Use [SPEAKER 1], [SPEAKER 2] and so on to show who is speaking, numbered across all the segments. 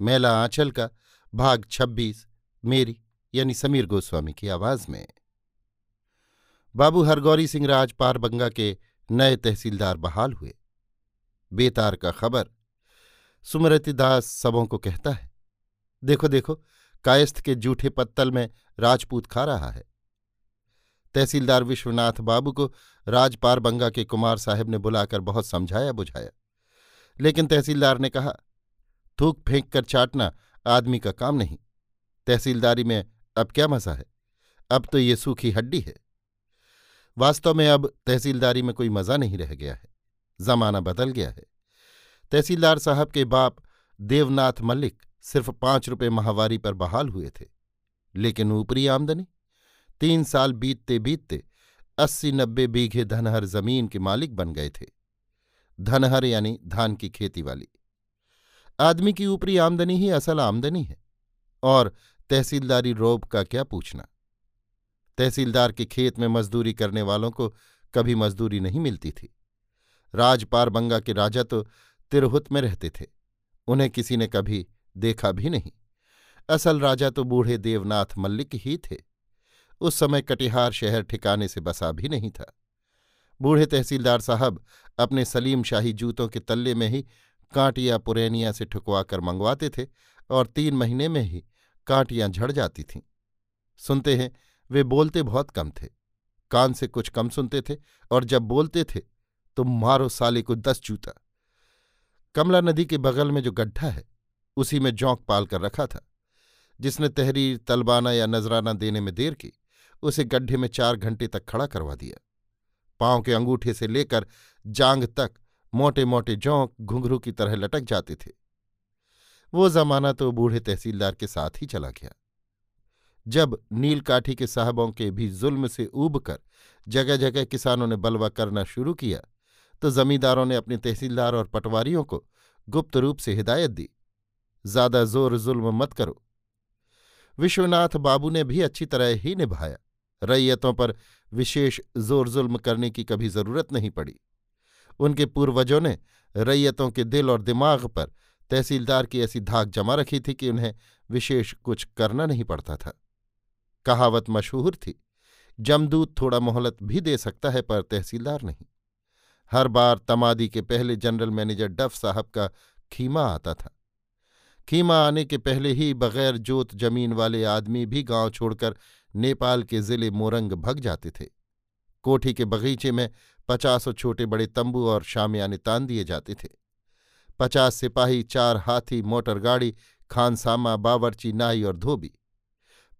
[SPEAKER 1] मेला आंचल का, भाग 26 मेरी, यानी समीर गोस्वामी की आवाज़ में। बाबू हरगौरी सिंह राज पारबंगा के नए तहसीलदार बहाल हुए। बेतार का खबर, सुमरति दास सबों को कहता है, देखो देखो, कायस्थ के जूठे पत्तल में राजपूत खा रहा है। तहसीलदार विश्वनाथ बाबू को राजपार बंगा के कुमार साहब ने बुलाकर बहुत समझाया बुझाया लेकिन तहसीलदार ने कहा थूक फेंक कर चाटना आदमी का काम नहीं। तहसीलदारी में अब क्या मज़ा है? अब तो ये सूखी हड्डी है। वास्तव में अब तहसीलदारी में कोई मज़ा नहीं रह गया है। जमाना बदल गया है। तहसीलदार साहब के बाप देवनाथ मल्लिक सिर्फ़ पाँच रुपये माहवारी पर बहाल हुए थे। लेकिन ऊपरी आमदनी? तीन साल बीतते बीतते अस्सी नब्बे बीघे धनहर ज़मीन के मालिक बन गए थे। धनहर यानी धान की खेती वाली। आदमी की ऊपरी आमदनी ही असल आमदनी है। और तहसीलदारी रोब का क्या पूछना? तहसीलदार के खेत में मजदूरी करने वालों को कभी मजदूरी नहीं मिलती थी। राजपार बंगा के राजा तो तिरहुत में रहते थे। उन्हें किसी ने कभी देखा भी नहीं। असल राजा तो बूढ़े देवनाथ मल्लिक ही थे। उस समय कटिहार शहर ठिकाने से बसा भी नहीं था। बूढ़े तहसीलदार साहब अपने सलीम शाही जूतों के तल्ले में ही कांटियाँ पुरैनिया से ठुकवाकर मंगवाते थे और तीन महीने में ही कांटियाँ झड़ जाती थीं। सुनते हैं, वे बोलते बहुत कम थे। कान से कुछ कम सुनते थे और जब बोलते थे तो मारो साले को दस जूता। कमला नदी के बगल में जो गड्ढा है, उसी में जौंक पाल कर रखा था। जिसने तहरीर, तलबाना या नजराना देने में देर की, उसे गड्ढे में चार घंटे तक खड़ा करवा दिया। पाँव के अंगूठे से लेकर जांग तक मोटे मोटे जौंक घुंघरू की तरह लटक जाते थे। वो जमाना तो बूढ़े तहसीलदार के साथ ही चला गया। जब नीलकाठी के साहबों के भी जुल्म से ऊब कर जगह जगह किसानों ने बलवा करना शुरू किया तो जमींदारों ने अपने तहसीलदार और पटवारियों को गुप्त रूप से हिदायत दी। ज़्यादा ज़ोर जुल्म मत करो। विश्वनाथ बाबू ने भी अच्छी तरह ही निभाया। रैयतों पर विशेष ज़ोर जुल्म करने की कभी ज़रूरत नहीं पड़ी। उनके पूर्वजों ने रैयतों के दिल और दिमाग पर तहसीलदार की ऐसी धाक जमा रखी थी कि उन्हें विशेष कुछ करना नहीं पड़ता था। कहावत मशहूर थी, जमदूत थोड़ा मोहलत भी दे सकता है, पर तहसीलदार नहीं। हर बार तमादी के पहले जनरल मैनेजर डफ साहब का खीमा आता था। खीमा आने के पहले ही बगैर जोत ज़मीन वाले आदमी भी गाँव छोड़कर नेपाल के ज़िले मोरंग भग जाते थे। कोठी के बगीचे में पचासों छोटे बड़े तंबू और शामियाने तान दिए जाते थे। पचास सिपाही, चार हाथी, मोटर गाड़ी, खानसामा, बावरची, नाई और धोबी,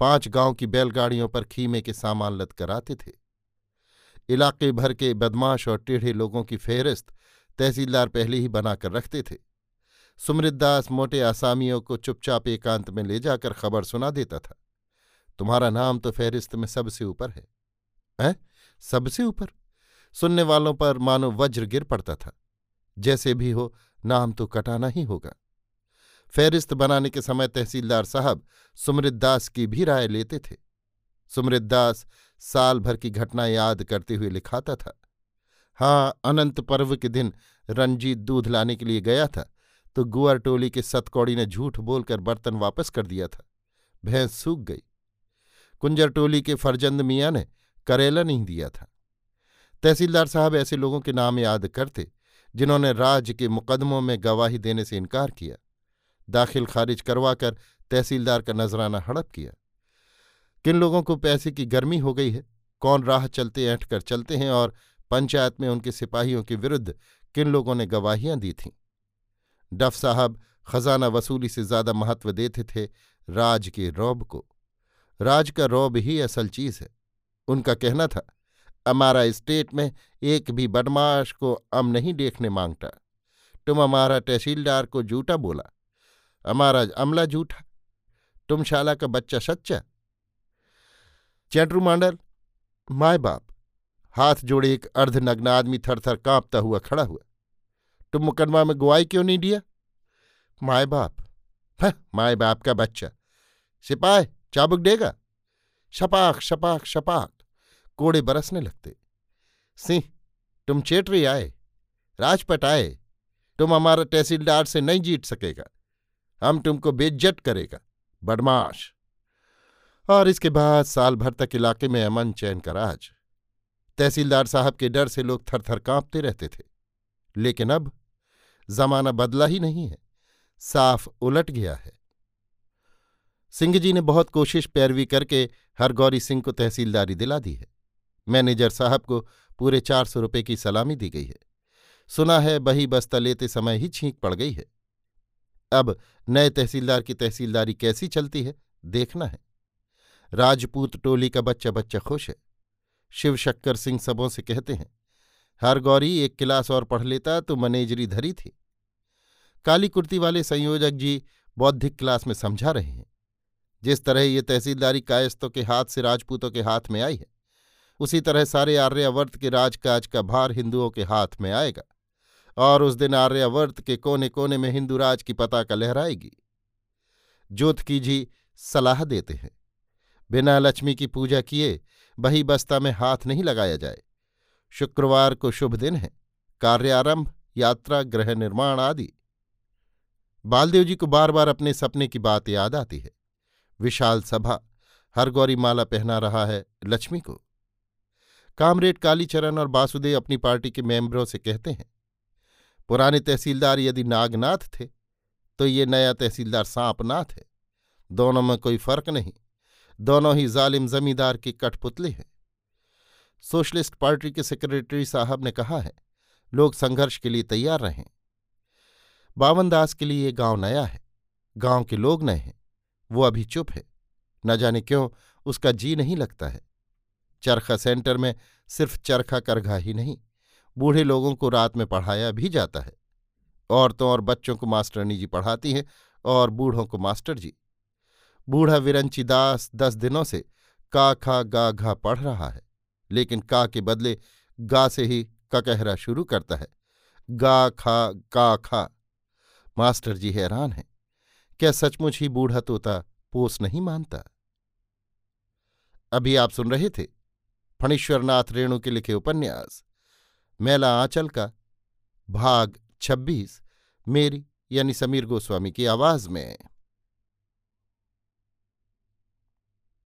[SPEAKER 1] पाँच गाँव की बैलगाड़ियों पर खीमे के सामान लद कर आते थे। इलाके भर के बदमाश और टेढ़े लोगों की फेहरिस्त तहसीलदार पहले ही बनाकर रखते थे। सुमृदास मोटे आसामियों को चुपचाप एकांत में ले जाकर खबर सुना देता था। तुम्हारा नाम तो फहरिस्त में सबसे ऊपर है। हैं? सबसे ऊपर। सुनने वालों पर मानो वज्र गिर पड़ता था। जैसे भी हो, नाम तो कटाना ही होगा। फहरिस्त बनाने के समय तहसीलदार साहब सुमृदास की भी राय लेते थे। सुमृदास साल भर की घटना याद करते हुए लिखाता था। हाँ अनंत पर्व के दिन रंजीत दूध लाने के लिए गया था तो गुअर टोली के सतकौड़ी ने झूठ बोलकर बर्तन वापस कर दिया था। भैंस सूख गई। कुंजर टोली के फरजंद मियाँ ने करेला नहीं दिया था। तहसीलदार साहब ऐसे लोगों के नाम याद करते, जिन्होंने राज के मुकदमों में गवाही देने से इनकार किया। दाखिल खारिज करवाकर तहसीलदार का नजराना हड़प किया। किन लोगों को पैसे की गर्मी हो गई है? कौन राह चलते ऐंठ कर चलते हैं और पंचायत में उनके सिपाहियों के विरुद्ध किन लोगों ने गवाहियाँ दी थीं? डफ साहब खजाना वसूली से ज़्यादा महत्व देते थे राज के रौब को। राज का रौब ही असल चीज़ है। उनका कहना था, हमारा स्टेट में एक भी बदमाश को अम नहीं देखने माँगता। तुम हमारा तहसीलदार को झूठा बोला, हमारा अमला झूठा, तुम शाला का बच्चा सच्चा। चैटरू मांडल माए बाप, हाथ जोड़े एक अर्धनग्न आदमी थर थर कांपता हुआ खड़ा हुआ। तुम मुकदमा में गुआई क्यों नहीं दिया? माए बाप माए बाप का बच्चा, सिपाही, चाबुक देगा। शपाक शपाक शपाक। कोड़े बरसने लगते। सिंह, तुम चेटरी आए, राजपट आए, तुम हमारा तहसीलदार से नहीं जीत सकेगा, हम तुमको बेज्जत करेगा, बदमाश। और इसके बाद साल भर तक इलाके में अमन, चैन का राज। तहसीलदार साहब के डर से लोग थर थर कांपते रहते थे। लेकिन अब जमाना बदला ही नहीं है, साफ़ उलट गया है। सिंह जी ने बहुत कोशिश पैरवी करके हरगौरी सिंह को तहसीलदारी दिला दी है। मैनेजर साहब को पूरे चार सौ रुपये की सलामी दी गई है। सुना है बही बस्ता लेते समय ही छींक पड़ गई है। अब नए तहसीलदार की तहसीलदारी कैसी चलती है, देखना है। राजपूत टोली का बच्चा बच्चा खुश है। शिव शक्कर सिंह सबों से कहते हैं, हर गौरी एक क्लास और पढ़ लेता तो मनेजरी धरी थी। काली कुर्ती वाले संयोजक जी बौद्धिक क्लास में समझा रहे हैं। जिस तरह ये तहसीलदारी कायस्तों के हाथ से राजपूतों के हाथ में आई है, उसी तरह सारे आर्यावर्त के राजकाज का भार हिंदुओं के हाथ में आएगा, और उस दिन आर्यावर्त के कोने कोने में हिंदू राज की पताका लहराएगी। जोतकी जी सलाह देते हैं। बिना लक्ष्मी की पूजा किए बही बस्ता में हाथ नहीं लगाया जाए। शुक्रवार को शुभ दिन है। कार्यारंभ, यात्रा, गृह निर्माण आदि। बालदेव जी को बार बार अपने सपने की बात याद आती है। विशाल सभा, हर गौरी माला पहना रहा है लक्ष्मी को। कामरेड कालीचरण और बासुदेव अपनी पार्टी के मेंबरों से कहते हैं, पुराने तहसीलदार यदि नागनाथ थे तो ये नया तहसीलदार सांपनाथ है। दोनों में कोई फ़र्क नहीं, दोनों ही जालिम जमींदार के कठपुतले हैं। सोशलिस्ट पार्टी के सेक्रेटरी साहब ने कहा है, लोग संघर्ष के लिए तैयार रहें। बावनदास के लिए ये गाँव नया है, गाँव के लोग नए हैं। वो अभी चुप है। न जाने क्यों उसका जी नहीं लगता है। चरखा सेंटर में सिर्फ़ चरखा करघा ही नहीं, बूढ़े लोगों को रात में पढ़ाया भी जाता है। औरतों और बच्चों को मास्टरनी जी पढ़ाती हैं और बूढ़ों को मास्टर जी। बूढ़ा विरंची दास दस दिनों से का खा गा घा पढ़ रहा है, लेकिन का के बदले गा से ही ककहरा शुरू करता है। गा खा, का खा। मास्टर जी हैरान हैं। क्या सचमुच ही बूढ़ा तोता पोस नहीं मानता? अभी आप सुन रहे थे फणीश्वरनाथ रेणु के लिखे उपन्यास, मैला आंचल का, भाग छब्बीस, मेरी यानी समीर गोस्वामी की आवाज़ में।